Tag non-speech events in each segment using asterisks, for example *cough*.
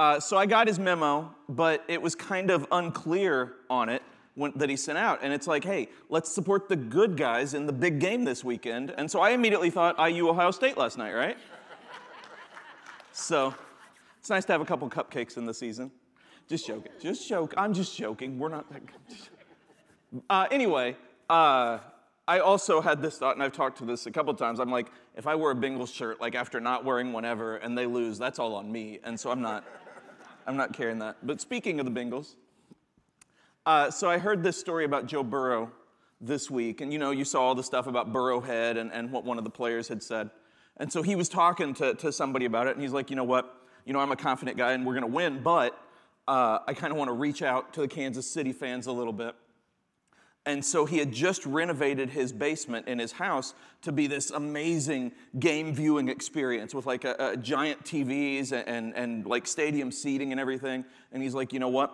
Uh, so I got his memo, but it was kind of unclear on it when, that he sent out. And it's like, hey, let's support the good guys in the big game this weekend. And so I immediately thought IU Ohio State last night, right? so it's nice to have a couple cupcakes in the season. Just joking. Just joke. I'm just joking. We're not that good. *laughs* Uh, anyway, uh, I also had this thought, and I've talked to this a couple times. I'm like, if I wear a Bengals shirt, like after not wearing one ever, and they lose, that's all on me. And so I'm not. I'm not carrying that. But speaking of the Bengals, uh, so I heard this story about Joe Burrow this week, and you know, you saw all the stuff about Burrowhead and, and what one of the players had said. And so he was talking to, to somebody about it, and he's like, you know what? You know, I'm a confident guy and we're going to win, but uh, I kind of want to reach out to the Kansas City fans a little bit. And so he had just renovated his basement in his house to be this amazing game viewing experience with like a, a giant TVs and, and, and like stadium seating and everything. And he's like, you know what?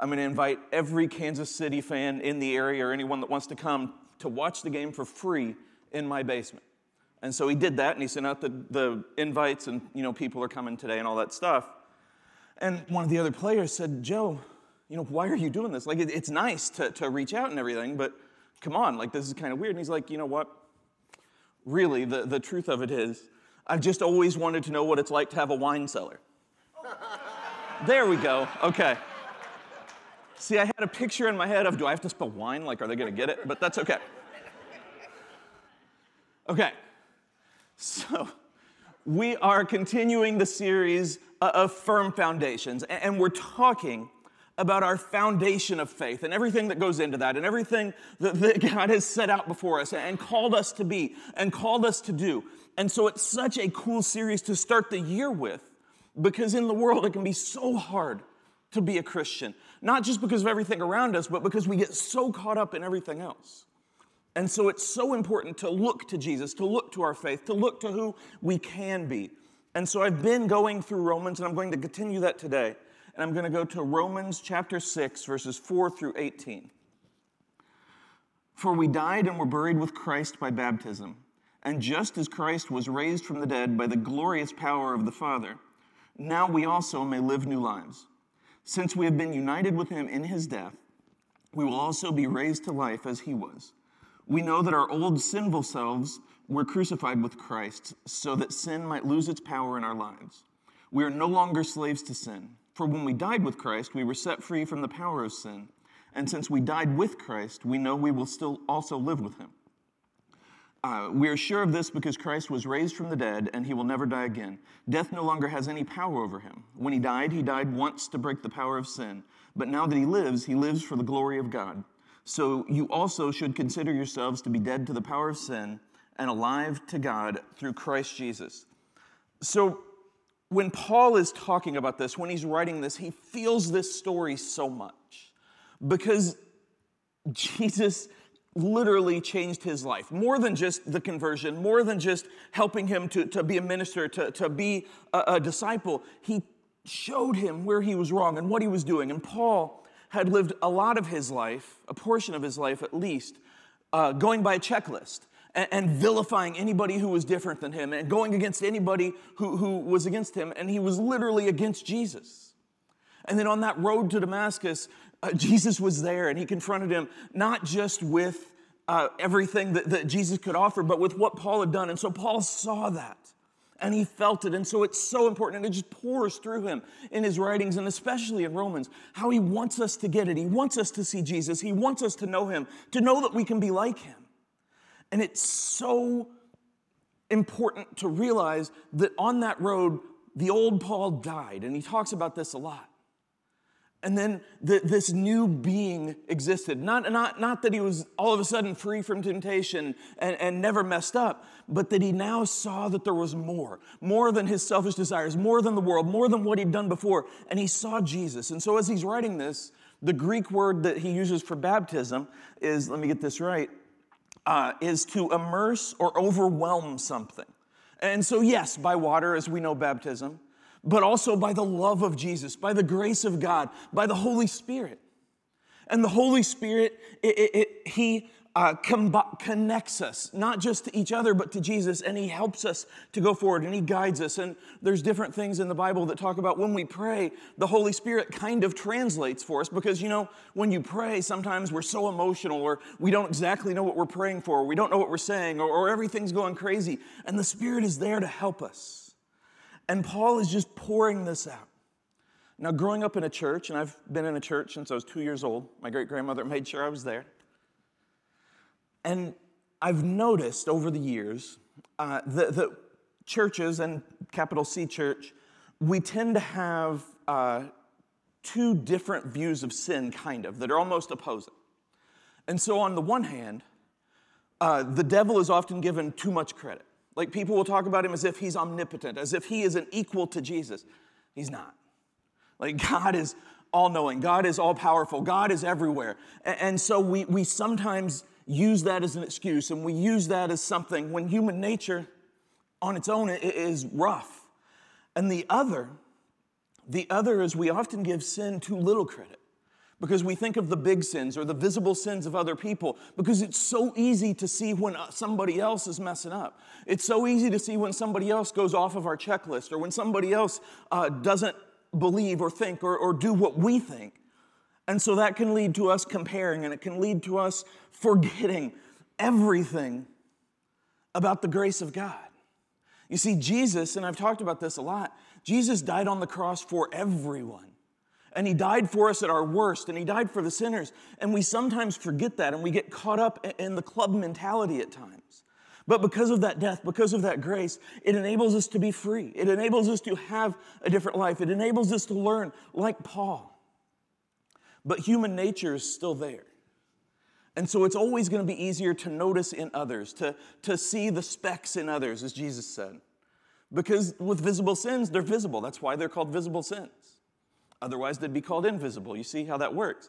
I'm going to invite every Kansas City fan in the area or anyone that wants to come to watch the game for free in my basement. And so he did that and he sent out the, the invites and, you know, people are coming today and all that stuff. And one of the other players said, Joe, you know, why are you doing this? Like, it, it's nice to, to reach out and everything, but come on, like, this is kind of weird. And he's like, you know what? Really, the, the truth of it is, I've just always wanted to know what it's like to have a wine cellar. *laughs* there we go. Okay. See, I had a picture in my head of do I have to spell wine? Like, are they going to get it? But that's okay. Okay. So, we are continuing the series uh, of firm foundations, and we're talking about our foundation of faith and everything that goes into that and everything that, that, *laughs* God has set out before us and called us to be and called us to do. And so it's such a cool series to start the year with because in the world it can be so hard to be a Christian. Not just because of everything around us, but because we get so caught up in everything else. And so it's so important to look to Jesus, to look to our faith, to look to who we can be. And so I've been going through Romans and I'm going to continue that today and I'm going to go to Romans chapter 6, verses 4 through 18. For we died and were buried with Christ by baptism, and just as Christ was raised from the dead by the glorious power of the Father, now we also may live new lives. Since we have been united with him in his death, we will also be raised to life as he was. We know that our old sinful selves were crucified with Christ so that sin might lose its power in our lives. We are no longer slaves to sin. For when we died with Christ, we were set free from the power of sin. And since we died with Christ, we know we will still also live with him. Uh, we are sure of this because Christ was raised from the dead and he will never die again. Death no longer has any power over him. When he died, he died once to break the power of sin. But now that he lives, he lives for the glory of God. So you also should consider yourselves to be dead to the power of sin and alive to God through Christ Jesus. So when Paul is talking about this, when he's writing this, he feels this story so much because Jesus literally changed his life. More than just the conversion, more than just helping him to, to be a minister, to, to be a, a disciple. He showed him where he was wrong and what he was doing. And Paul had lived a lot of his life, a portion of his life at least, uh, going by a checklist and, and vilifying anybody who was different than him and going against anybody who, who was against him. And he was literally against Jesus. And then on that road to Damascus, uh, Jesus was there and he confronted him not just with uh, everything that, that Jesus could offer, but with what Paul had done. And so Paul saw that and he felt it. And so it's so important. And it just pours through him in his writings, and especially in Romans, how he wants us to get it. He wants us to see Jesus. He wants us to know him, to know that we can be like him. And it's so important to realize that on that road, the old Paul died, and he talks about this a lot. And then the, this new being existed. Not, not, not that he was all of a sudden free from temptation and, and never messed up, but that he now saw that there was more, more than his selfish desires, more than the world, more than what he'd done before. And he saw Jesus. And so as he's writing this, the Greek word that he uses for baptism is, let me get this right, uh, is to immerse or overwhelm something. And so, yes, by water, as we know baptism, but also by the love of Jesus, by the grace of God, by the Holy Spirit. And the Holy Spirit, it, it, it, He uh, connects us, not just to each other, but to Jesus, and He helps us to go forward and He guides us. And there's different things in the Bible that talk about when we pray, the Holy Spirit kind of translates for us because, you know, when you pray, sometimes we're so emotional or we don't exactly know what we're praying for, or we don't know what we're saying, or, or everything's going crazy. And the Spirit is there to help us. And Paul is just pouring this out. Now, growing up in a church, and I've been in a church since I was two years old, my great grandmother *laughs* made sure I was there. And I've noticed over the years uh, that, that, churches, and capital C church, we tend to have uh, two different views of sin, kind of, that are almost opposing. And so, on the one hand, uh, the devil is often given too much credit. Like people will talk about him as if he's omnipotent, as if he is an equal to Jesus. He's not. Like *laughs* God is all knowing, God is all powerful, God is everywhere. And so we, we sometimes use that as an excuse and we use that as something when human nature on its own is rough. And the other, the other is we often give sin too little credit because we think of the big sins or the visible sins of other people because it's so easy to see when uh, somebody else is messing up. It's so easy to see when somebody else goes off of our checklist or when somebody else uh, doesn't believe or think or, or do what we think. And so that can lead to us comparing and it can lead to us forgetting everything about the grace of God. You see, Jesus, and I've talked about this a lot, Jesus died on the cross for everyone. And he died for us at our worst, and he died for the sinners. And we sometimes forget that, and we get caught up in the club mentality at times. But because of that death, because of that grace, it enables us to be free. It enables us to have a different life. It enables us to learn like Paul. But human nature is still there. And so it's always going to be easier to notice in others, to, to see the specks in others, as Jesus said. Because with visible sins, they're visible. That's why they're called visible sins. Otherwise, they'd be called invisible. You see how that works?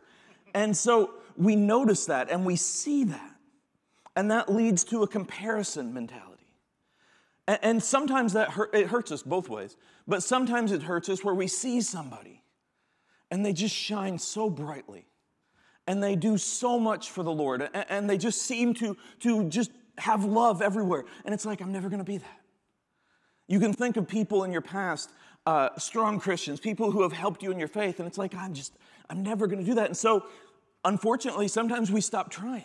And so we notice that and we see that. And that leads to a comparison mentality. And, sometimes that hurt, it hurts us both ways, but sometimes it hurts us where we see somebody and they just shine so brightly and they do so much for the Lord and, and they just seem to, to just have love everywhere. And it's like, I'm never gonna be that. You can think of people in your past, uh, strong Christians, people who have helped you in your faith, and it's like, I'm just, I'm never gonna do that. And so, unfortunately, sometimes we stop trying.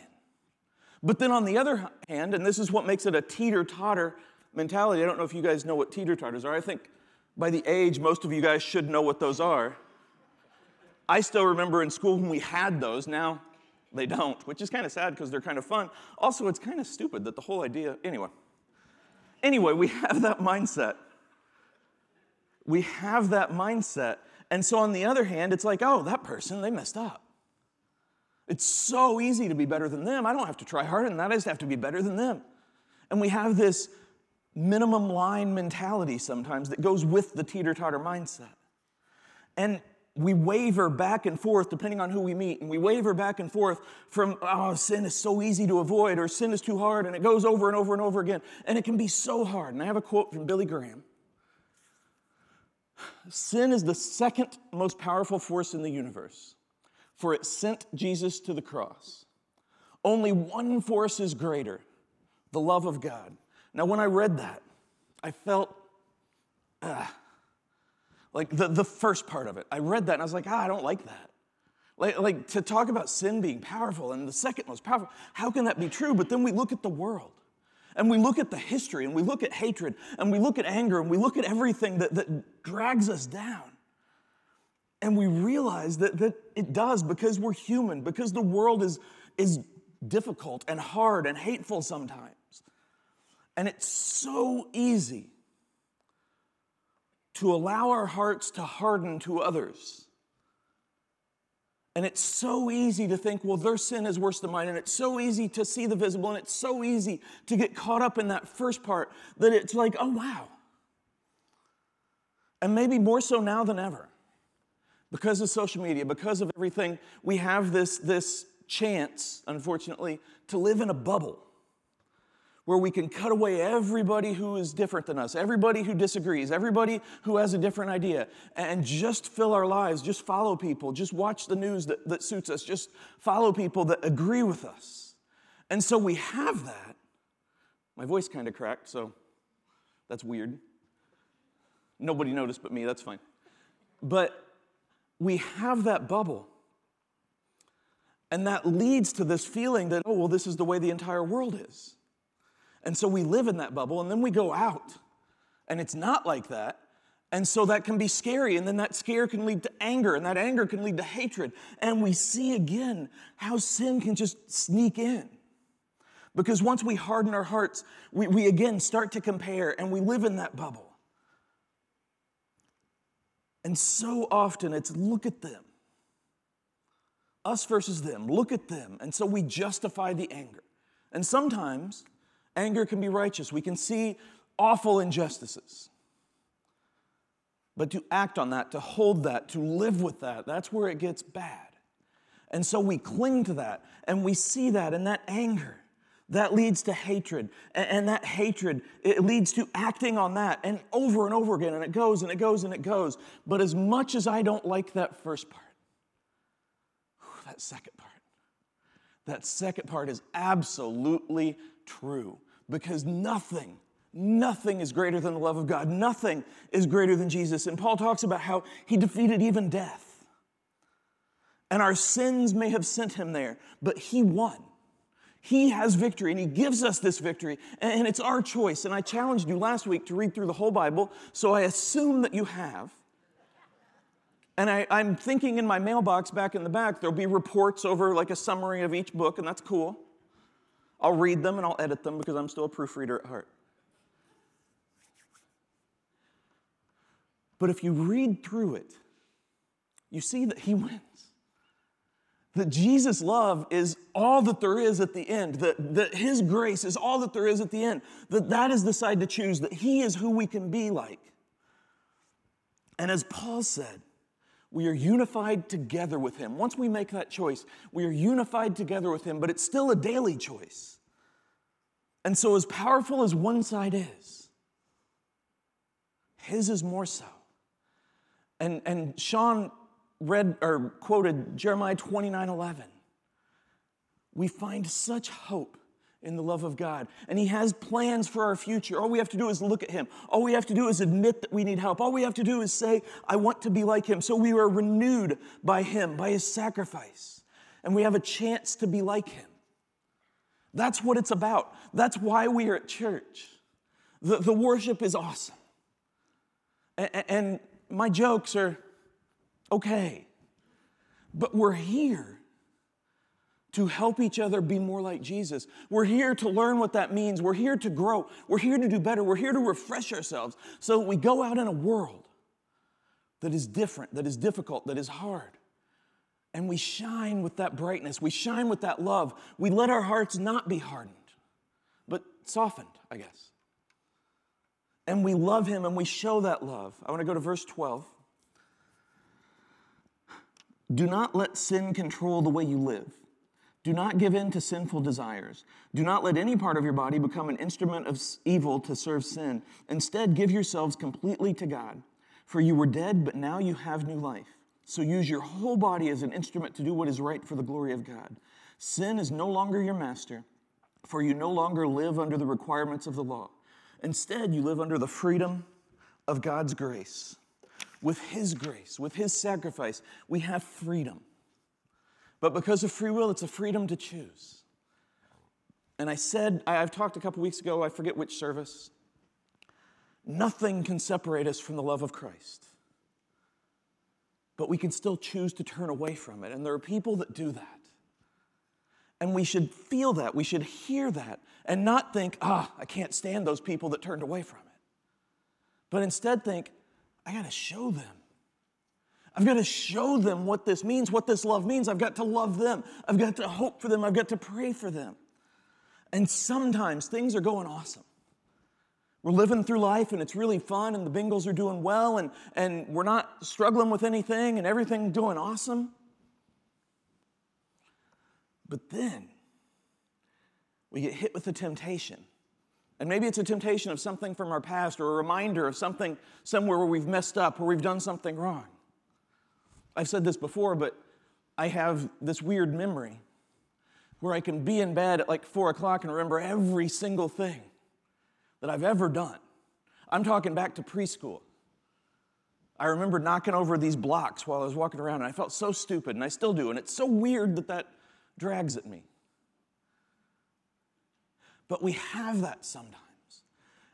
But then on the other hand, and this is what makes it a teeter totter mentality, I don't know if you guys know what teeter totters are. I think by the age, most of you guys should know what those are. I still remember in school when we had those. Now they don't, which is kind of sad because they're kind of fun. Also, it's kind of stupid that the whole idea, anyway. Anyway, we have that mindset. We have that mindset. And so, on the other hand, it's like, oh, that person, they messed up. It's so easy to be better than them. I don't have to try harder than that. I just have to be better than them. And we have this minimum line mentality sometimes that goes with the teeter totter mindset. And we waver back and forth depending on who we meet. And we waver back and forth from, oh, sin is so easy to avoid or sin is too hard. And it goes over and over and over again. And it can be so hard. And I have a quote from Billy Graham Sin is the second most powerful force in the universe for it sent Jesus to the cross. Only one force is greater the love of God. Now, when I read that, I felt, like the, the first part of it. I read that and I was like, ah, I don't like that. Like, like to talk about sin being powerful and the second most powerful, how can that be true? But then we look at the world and we look at the history and we look at hatred and we look at anger and we look at everything that, that drags us down. And we realize that, that it does because we're human, because the world is, is difficult and hard and hateful sometimes. And it's so easy to allow our hearts to harden to others. And it's so easy to think, well, their sin is worse than mine. And it's so easy to see the visible. And it's so easy to get caught up in that first part that it's like, oh, wow. And maybe more so now than ever because of social media, because of everything, we have this, this chance, unfortunately, to live in a bubble where we can cut away everybody who is different than us, everybody who disagrees, everybody who has a different idea, and just fill our lives, just follow people, just watch the news that, that suits us, just follow people that agree with us. And so we have that. My voice kind of cracked, so that's weird. Nobody noticed but me, that's fine. But we have that bubble. And that leads to this feeling that, oh, well, this is the way the entire world is. And so we live in that bubble, and then we go out, and it's not like that. And so that can be scary, and then that scare can lead to anger, and that anger can lead to hatred. And we see again how sin can just sneak in. Because once we harden our hearts, we, we again start to compare, and we live in that bubble. And so often it's look at them. Us versus them. Look at them. And so we justify the anger. And sometimes anger can be righteous. We can see awful injustices. But to act on that, to hold that, to live with that, that's where it gets bad. And so we cling to that and we see that and that anger that leads to hatred and that hatred it leads to acting on that and over and over again and it goes and it goes and it goes but as much as i don't like that first part that second part that second part is absolutely true. Because nothing nothing is greater than the love of god. Nothing is greater than jesus. And paul talks about how he defeated even death. And our sins may have sent him there but he won. He has victory and He gives us this victory, and it's our choice. And I challenged you last week to read through the whole Bible, so I assume that you have. And I, am thinking in my mailbox back in the back, there'll be reports over like a summary of each book, and that's cool. I'll read them and I'll edit them because I'm still a proofreader at heart. But if you read through it, you see that He wins that Jesus' love is all that there is at the end, that, that His grace is all that there is at the end, that that is the side to choose, that He is who we can be like. And as Paul said, we are unified together with Him. Once we make that choice, we are unified together with Him, but it's still a daily choice. And so, as powerful as one side is, His is more so. And, and Sean read or quoted Jeremiah 29 11. We find such hope in the love of God. And He has plans for our future. All we have to do is look at Him. All we have to do is admit that we need help. All we have to do is say, I want to be like Him. So we are renewed by Him, by His sacrifice. And we have a chance to be like Him. That's what it's about. That's why we are at church. The, the worship is awesome. And, and my jokes are okay. But we're here to help each other be more like Jesus. We're here to learn what that means. We're here to grow. We're here to do better. We're here to refresh ourselves so we go out in a world that is different, that is difficult, that is hard. And we shine with that brightness. We shine with that love. We let our hearts not be hardened, but softened, I guess. And we love Him and we show that love. I want to go to verse 12. Do not let sin control the way you live. Do not give in to sinful desires. Do not let any part of your body become an instrument of evil to serve sin. Instead, give yourselves completely to God. For you were dead, but now you have new life. So use your whole body as an instrument to do what is right for the glory of God. Sin is no longer your master, for you no longer live under the requirements of the law. Instead, you live under the freedom of God's grace with His grace, with His sacrifice, we have freedom. But because of free will, it's a freedom to choose. And I said, I've talked a couple weeks ago, I forget which service, nothing can separate us from the love of Christ. But we can still choose to turn away from it. And there are people that do that. And we should feel that, we should hear that, and not think, ah, I can't stand those people that turned away from it. But instead think, I got to show them. I've got to show them what this means, what this love means. I've got to love them. I've got to hope for them. I've got to pray for them. And sometimes things are going awesome. We're living through life and it's really fun and the Bengals are doing well and, and we're not struggling with anything and everything doing awesome. But then we get hit with the temptation and maybe it's a temptation of something from our past or a reminder of something somewhere where we've messed up, where we've done something wrong. I've said this before, but I have this weird memory where I can be in bed at like four o'clock and remember every single thing that I've ever done. I'm talking back to preschool. I remember knocking over these blocks while I was walking around, and I felt so stupid, and I still do, and it's so weird that that drags at me. But we have that sometimes.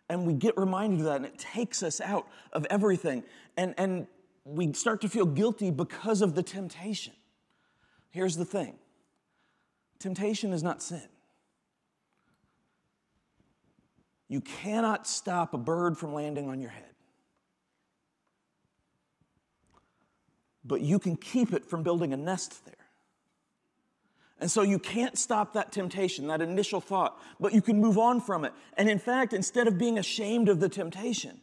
And we get reminded of that, and it takes us out of everything. And, and we start to feel guilty because of the temptation. Here's the thing temptation is not sin. You cannot stop a bird from landing on your head. But you can keep it from building a nest there. And so you can't stop that temptation, that initial thought, but you can move on from it. And in fact, instead of being ashamed of the temptation,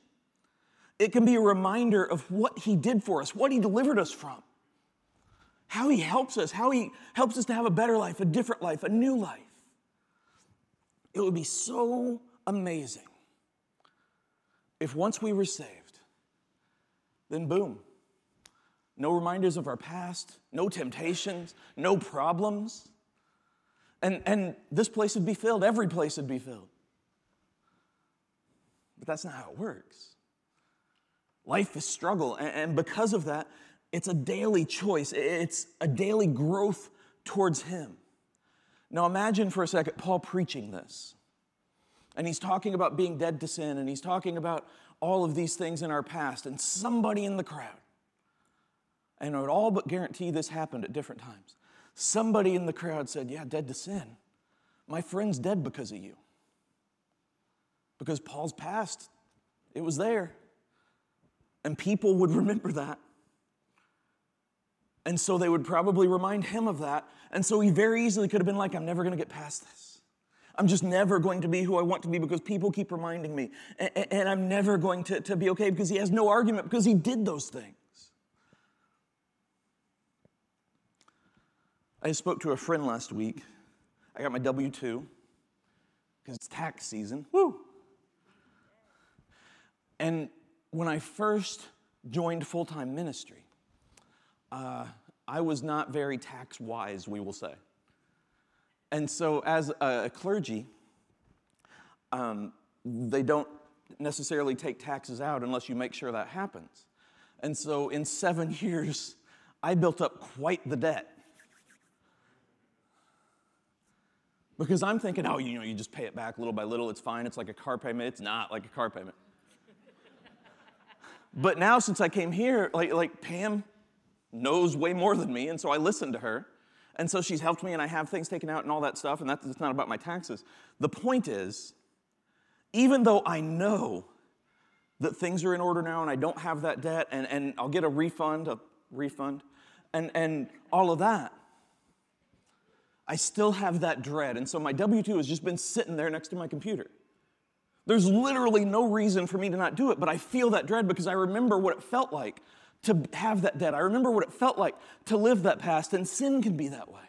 it can be a reminder of what He did for us, what He delivered us from, how He helps us, how He helps us to have a better life, a different life, a new life. It would be so amazing if once we were saved, then boom, no reminders of our past, no temptations, no problems. And, and this place would be filled, every place would be filled. But that's not how it works. Life is struggle, and, because of that, it's a daily choice, it's a daily growth towards Him. Now imagine for a second Paul preaching this. And he's talking about being dead to sin, and he's talking about all of these things in our past, and somebody in the crowd and I would all but guarantee this happened at different times. Somebody in the crowd said, Yeah, dead to sin. My friend's dead because of you. Because Paul's past, it was there. And people would *laughs* remember that. And so they would probably remind him of that. And so he very easily could have been like, I'm never going to get past this. I'm just never going to be who I want to be because people keep reminding me. And, I'm never going to, to be okay because he has no argument because he did those things. I spoke to a friend last week. I got my W 2 because it's tax season. Woo! And when I first joined full time ministry, uh, I was not very tax wise, we will say. And so, as a clergy, um, they don't necessarily take taxes out unless you make sure that happens. And so, in seven *laughs* years, I built up quite the debt. Because I'm thinking, oh, you know, you just pay it back little by little, it's fine, it's like a car payment. It's not like a car payment. But now, since I came here, like, like Pam knows way more than me, and so I listen to her. And so she's helped me, and I have things taken out and all that stuff, and that's it's not about my taxes. The point is, even though I know that things are in order now and I don't have that debt, and, and I'll get a refund, a refund, and, and all of that, I still have that dread. And so my W 2 has just been sitting there next to my computer. There's literally no reason for me to not do it, but I feel that dread because I remember what it felt like to have that debt. I remember what it felt like to live that past, and sin can be that way.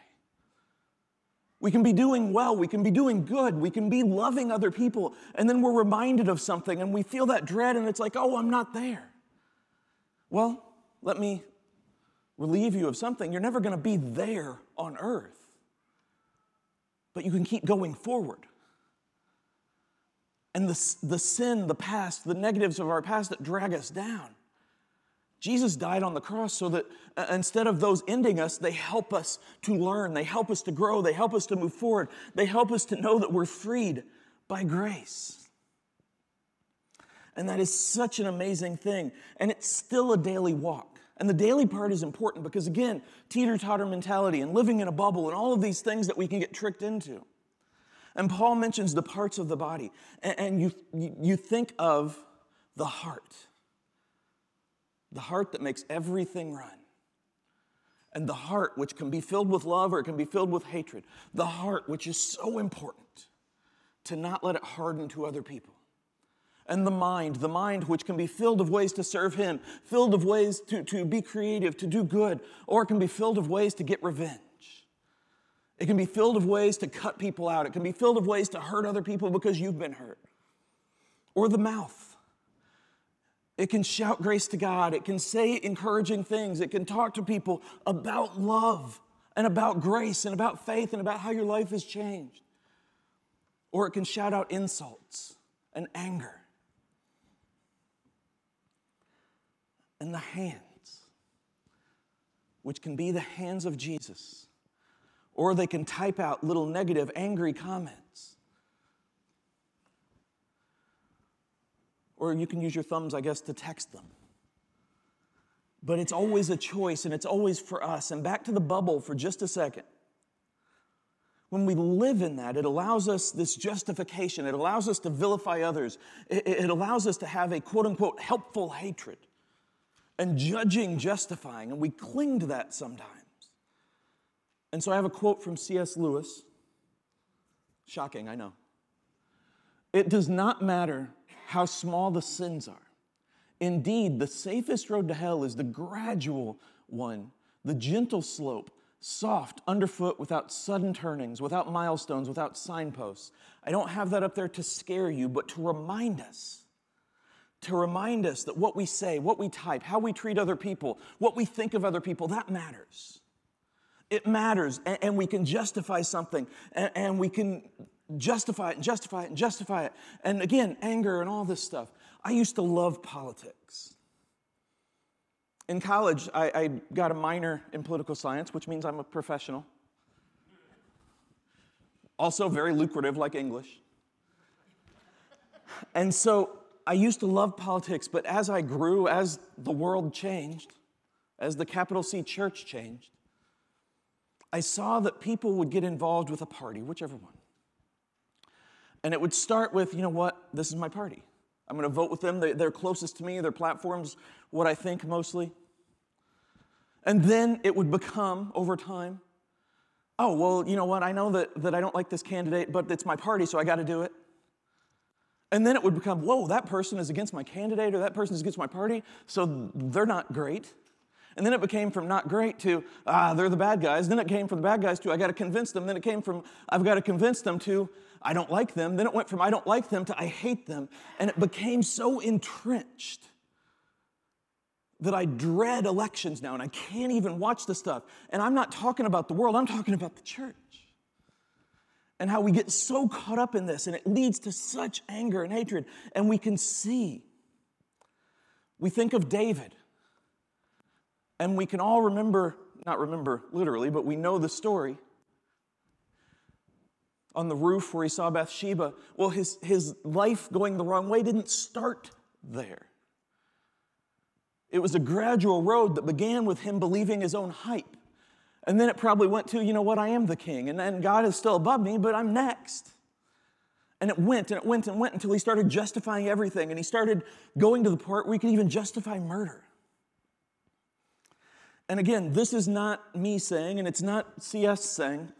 We can be doing well, we can be doing good, we can be loving other people, and then we're reminded of something and we feel that dread, and it's like, oh, I'm not there. Well, let me relieve you of something. You're never going to be there on earth but you can keep going forward. And the, the sin, the past, the negatives of our past that drag us down. Jesus died on the cross so that uh, instead of those ending us, they help us to learn, they help us to grow, they help us to move forward, they help us to know that we're freed by grace. And that is such an amazing thing. And it's still a daily walk. And the daily part is important because, again, teeter totter mentality and living in a bubble and all of these things that we can get tricked into. And Paul mentions the parts of the body, and you, you think of the heart, the heart that makes everything run. And the heart, which can be filled with love or it can be filled with hatred. The heart, which is so important to not let it harden to other people and the mind, the mind which can be filled of ways to serve Him, filled of ways to, to be creative, to do good, or it can be filled of ways to get revenge. It can be filled of ways to cut people out. It can be filled of ways to hurt other people because you've been hurt. Or the mouth. It can shout grace to God. It can say encouraging things. It can talk to people about love, and about grace and about faith and about how your life has changed. Or it can shout out insults and anger. And the hands, which can be the hands of Jesus. Or they can type out little negative, angry comments. Or you can use your thumbs, I guess, to text them. But it's always a choice and it's always for us. And back to the bubble for just a second. When we live in that, it allows us this justification. It allows us to vilify others. It, allows us to have a quote unquote helpful hatred and judging, justifying. And we cling to that sometimes. And so I have a quote from C.S. Lewis. Shocking, I know. It does not matter how small the sins are. Indeed, the safest road to hell is the gradual one, the gentle slope, soft underfoot without sudden turnings, without milestones, without signposts. I don't have that up there to scare you, but to remind us. To remind us that what we say, what we type, how we treat other people, what we think of other people, that matters. It matters, and, we can justify something, and we can justify it and justify it and justify it. And again, anger and all this stuff. I used to love politics. In college, I, I, got a minor in political science, which means I'm a professional. Also, very lucrative, like English. And so I used to love politics, but as I grew, as the world changed, as the capital C church changed, I saw that people would get involved with a party, whichever one. And it would start with, you know what, this is my party. I'm going to vote with them. They're closest to me, their platforms, what I think mostly. And then it would become, over time, oh, well, you know what? I know that, that I don't like this candidate, but it's my party, so I got to do it. And then it would become, whoa, that person is against my candidate or that person is against my party, so they're not great. And then it became from not great to, ah, they're the bad guys. Then it came from the bad guys to, I got to convince them. Then it came from, I've got to convince them to, I don't like them. Then it went from, I don't like them to, I hate them. And it became so entrenched that I dread elections now and I can't even watch the stuff. And I'm not talking about the world, I'm talking about the church. And how we get so caught up in this and it leads to such anger and hatred. And we can see. We think of David and we can all remember, not remember literally, but we know the story on the roof where he saw Bathsheba. Well, his, his life going the wrong way didn't start there. It was a gradual road that began with him believing his own hype. And then it probably went to, you know what, I am the king. And then God is still above me, but I'm next. And it went and it went and went until he started justifying everything. And he started going to the part where he could even justify murder. And again, this is not me saying, and it's not CS saying,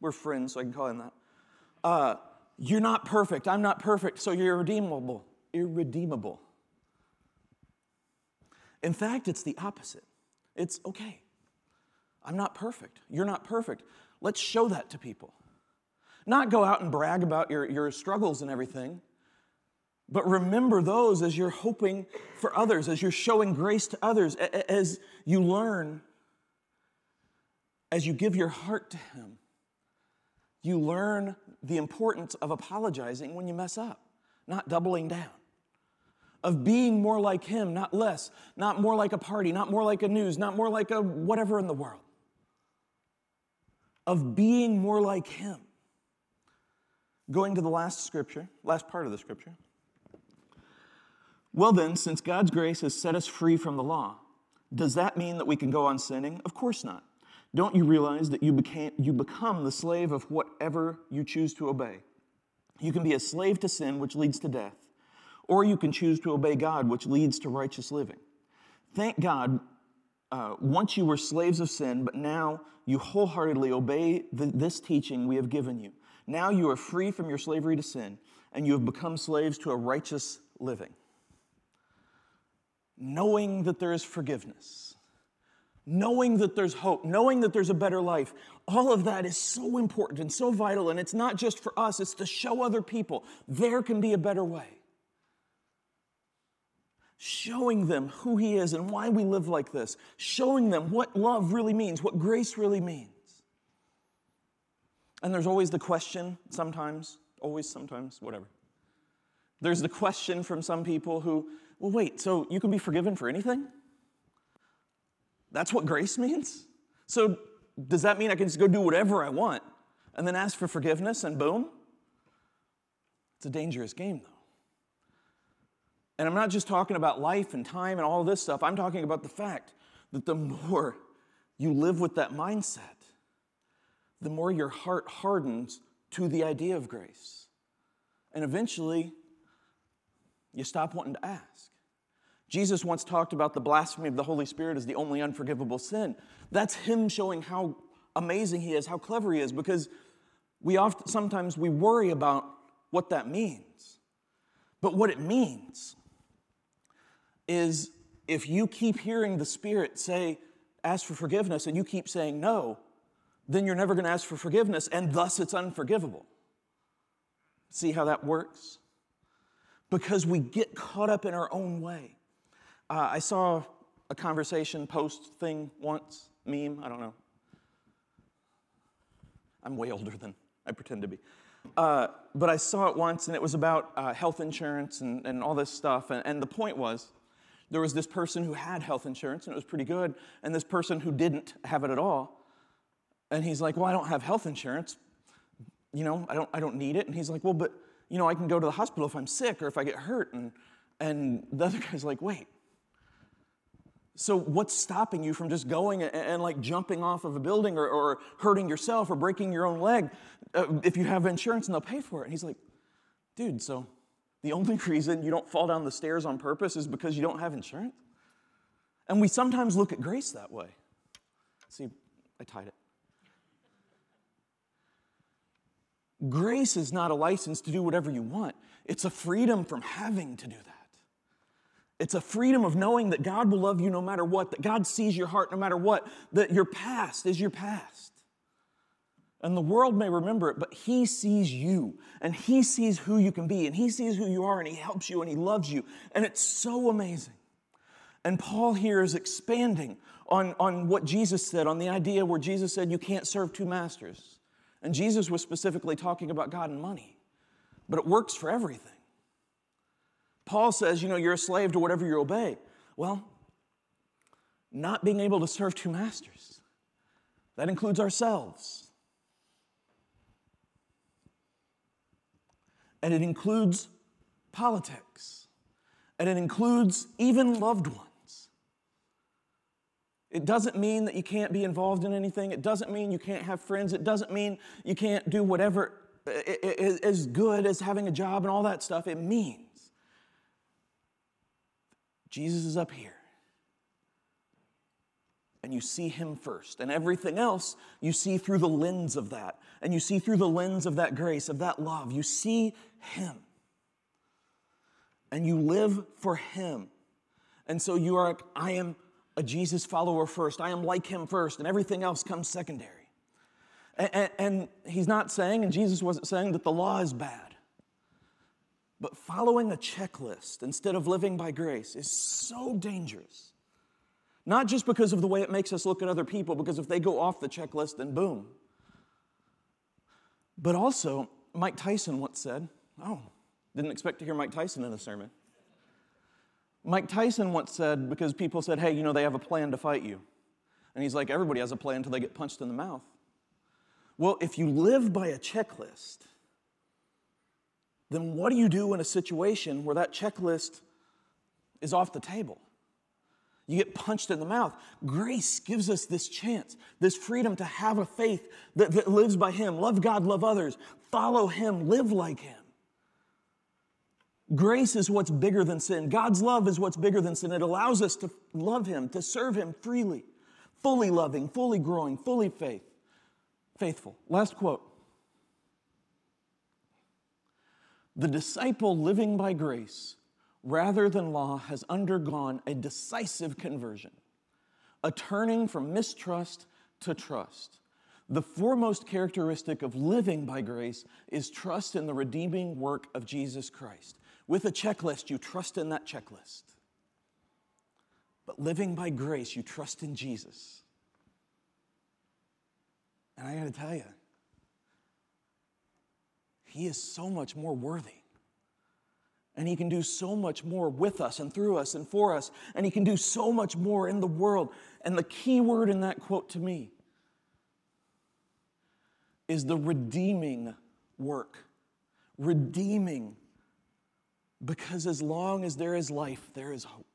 we're friends, so I can call him that. Uh, you're not perfect. I'm not perfect, so you're irredeemable. Irredeemable. In fact, it's the opposite. It's okay. I'm not perfect. You're not perfect. Let's show that to people. Not go out and brag about your, your struggles and everything, but remember those as you're hoping for others, as you're showing grace to others, as you learn, as you give your heart to Him. You learn the importance of apologizing when you mess up, not doubling down. Of being more like Him, not less, not more like a party, not more like a news, not more like a whatever in the world. Of being more like Him. Going to the last scripture, last part of the scripture. Well, then, since God's grace has set us free from the law, does that mean that we can go on sinning? Of course not. Don't you realize that you, became, you become the slave of whatever you choose to obey? You can be a slave to sin, which leads to death, or you can choose to obey God, which leads to righteous living. Thank God, uh, once you were slaves of sin, but now you wholeheartedly obey the, this teaching we have given you. Now you are free from your slavery to sin, and you have become slaves to a righteous living knowing that there is forgiveness, knowing that there's hope, knowing that there's a better life. All of that is so important and so vital. And it's not just for us, it's to show other people there can be a better way. Showing them who He is and why we live like this, showing them what love really means, what grace really means. And there's always the question, sometimes, always, sometimes, whatever. There's the question from some people who, well, wait, so you can be forgiven for anything? That's what grace *laughs* means? So does that mean I can just go do whatever I want and then ask for forgiveness and boom? It's a dangerous game, though. And I'm not just talking about life and time and all this stuff. I'm talking about the fact that the more you live with that mindset, the more your heart hardens to the idea of grace. And eventually, you stop wanting to ask. Jesus once talked about the blasphemy of the Holy Spirit as the only unforgivable sin. That's him showing how amazing he is, how clever he is, because we often sometimes we worry about what that means. But what it means is if you keep hearing the Spirit say, ask for forgiveness, and you keep saying no, then you're never going to ask for forgiveness, and thus it's unforgivable. See how that works? Because we get caught up in our own way. Uh, I saw a conversation post thing once, meme, I don't know. I'm way older than I pretend to be. Uh, but I saw it once, and it was about uh, health insurance and, and all this stuff. And, and the point was there was this person who had health insurance, and it was pretty good, and this person who didn't have it at all. And he's like, Well, I don't have health insurance. You know, I don't, I don't need it. And he's like, Well, but, you know, I can go to the hospital if I'm sick or if I get hurt. And, and the other guy's like, Wait, so, what's stopping you from just going and, and, like jumping off of a building or, or, hurting yourself or breaking your own leg uh, if you have insurance and they'll pay for it? And he's like, dude, so the only *laughs* reason you don't fall down the stairs on purpose is because you don't have insurance? And we sometimes look at grace that way. See, I tied it. Grace is not a license to do whatever you want, it's a freedom from having to do that. It's a freedom of knowing that God will love you no matter what, that God sees your heart no matter what, that your past is your past. And the world may remember it, but He sees you and He sees who you can be and He sees who you are and He helps you and He loves you. And it's so amazing. And Paul here is expanding on, on what Jesus said, on the idea where Jesus said you can't serve two masters. And Jesus was specifically talking about God and money, but it works for everything. Paul says, you know, you're a slave to whatever you obey. Well, not being able to serve two masters, that includes ourselves. And it includes politics. And it includes even loved ones. It doesn't mean that you can't be involved in anything. It doesn't mean you can't have friends. It doesn't mean you can't do whatever is good as having a job and all that stuff. It means Jesus is up here. And you see him first. And everything else you see through the lens of that. And you see through the lens of that grace, of that love. You see him. And you live for him. And so you are, I am a Jesus follower first. I am like him first. And everything else comes secondary. And, and, and he's not saying, and Jesus wasn't saying, that the law is bad. But following a checklist instead of living by grace is so dangerous. Not just because of the way it makes us look at other people, because if they go off the checklist, then boom. But also, Mike Tyson once said, Oh, didn't expect to hear Mike Tyson in a sermon. Mike Tyson once said, because people said, Hey, you know, they have a plan to fight you. And he's like, Everybody has a plan until they get punched in the mouth. Well, if you live by a checklist, then what do you do in a situation where that checklist is off the table? You get punched in the mouth. Grace gives us this chance, this freedom to have a faith that, that lives by Him. Love God, love others, follow Him, live like Him. Grace is what's bigger than sin. God's love is what's bigger than sin. It allows us to love Him, to serve Him freely, fully loving, fully growing, fully faith, faithful. Last quote. The disciple living by grace rather than law has undergone a decisive conversion, a turning from mistrust to trust. The foremost characteristic of living by grace is trust in the redeeming work of Jesus Christ. With a checklist, you trust in that checklist. But living by grace, you trust in Jesus. And I gotta tell you, He is so much more worthy. And He can do so much more with us and through us and for us. And He can do so much more in the world. And the key word in that quote to me is the redeeming work. Redeeming. Because as long as there is life, there is hope.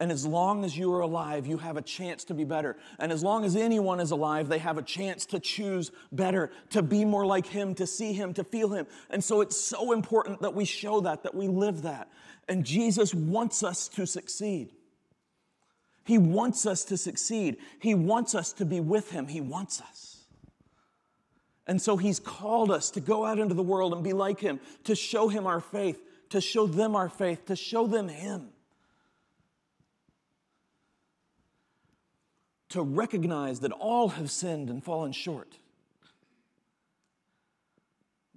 And as long as you are alive, you have a chance to be better. And as long as anyone is alive, they have a chance to choose better, to be more like Him, to see Him, to feel Him. And so it's so important that we show that, that we live that. And Jesus wants us to succeed. He wants us to succeed. He wants us to be with Him. He wants us. And so He's called us to go out into the world and be like Him, to show Him our faith, to show them our faith, to show them Him. To recognize that all have sinned and fallen short.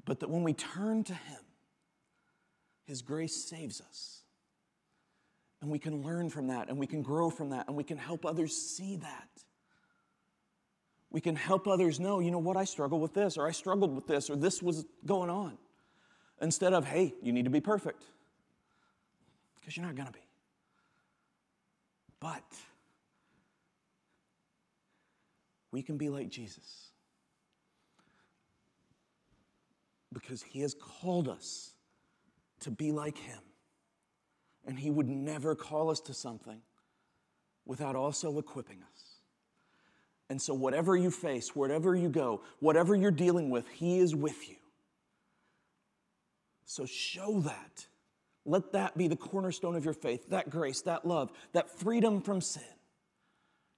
But that when we turn to Him, His grace saves us. And we can learn from that, and we can grow from that, and we can help others see that. We can help others know, you know what, I struggle with this, or I struggled with this, or this was going on. Instead of, hey, you need to be perfect. Because you're not going to be. But we can be like Jesus. Because he has called us to be like him. And he would never call us to something without also equipping us. And so, whatever you face, wherever you go, whatever you're dealing with, he is with you. So, show that. Let that be the cornerstone of your faith that grace, that love, that freedom from sin.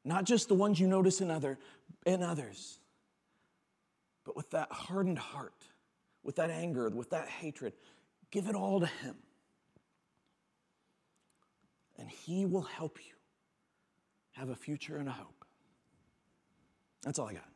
Not just the ones you notice in, other, in others, but with that hardened heart, with that anger, with that hatred, give it all to Him. And He will help you have a future and a hope. That's all I got.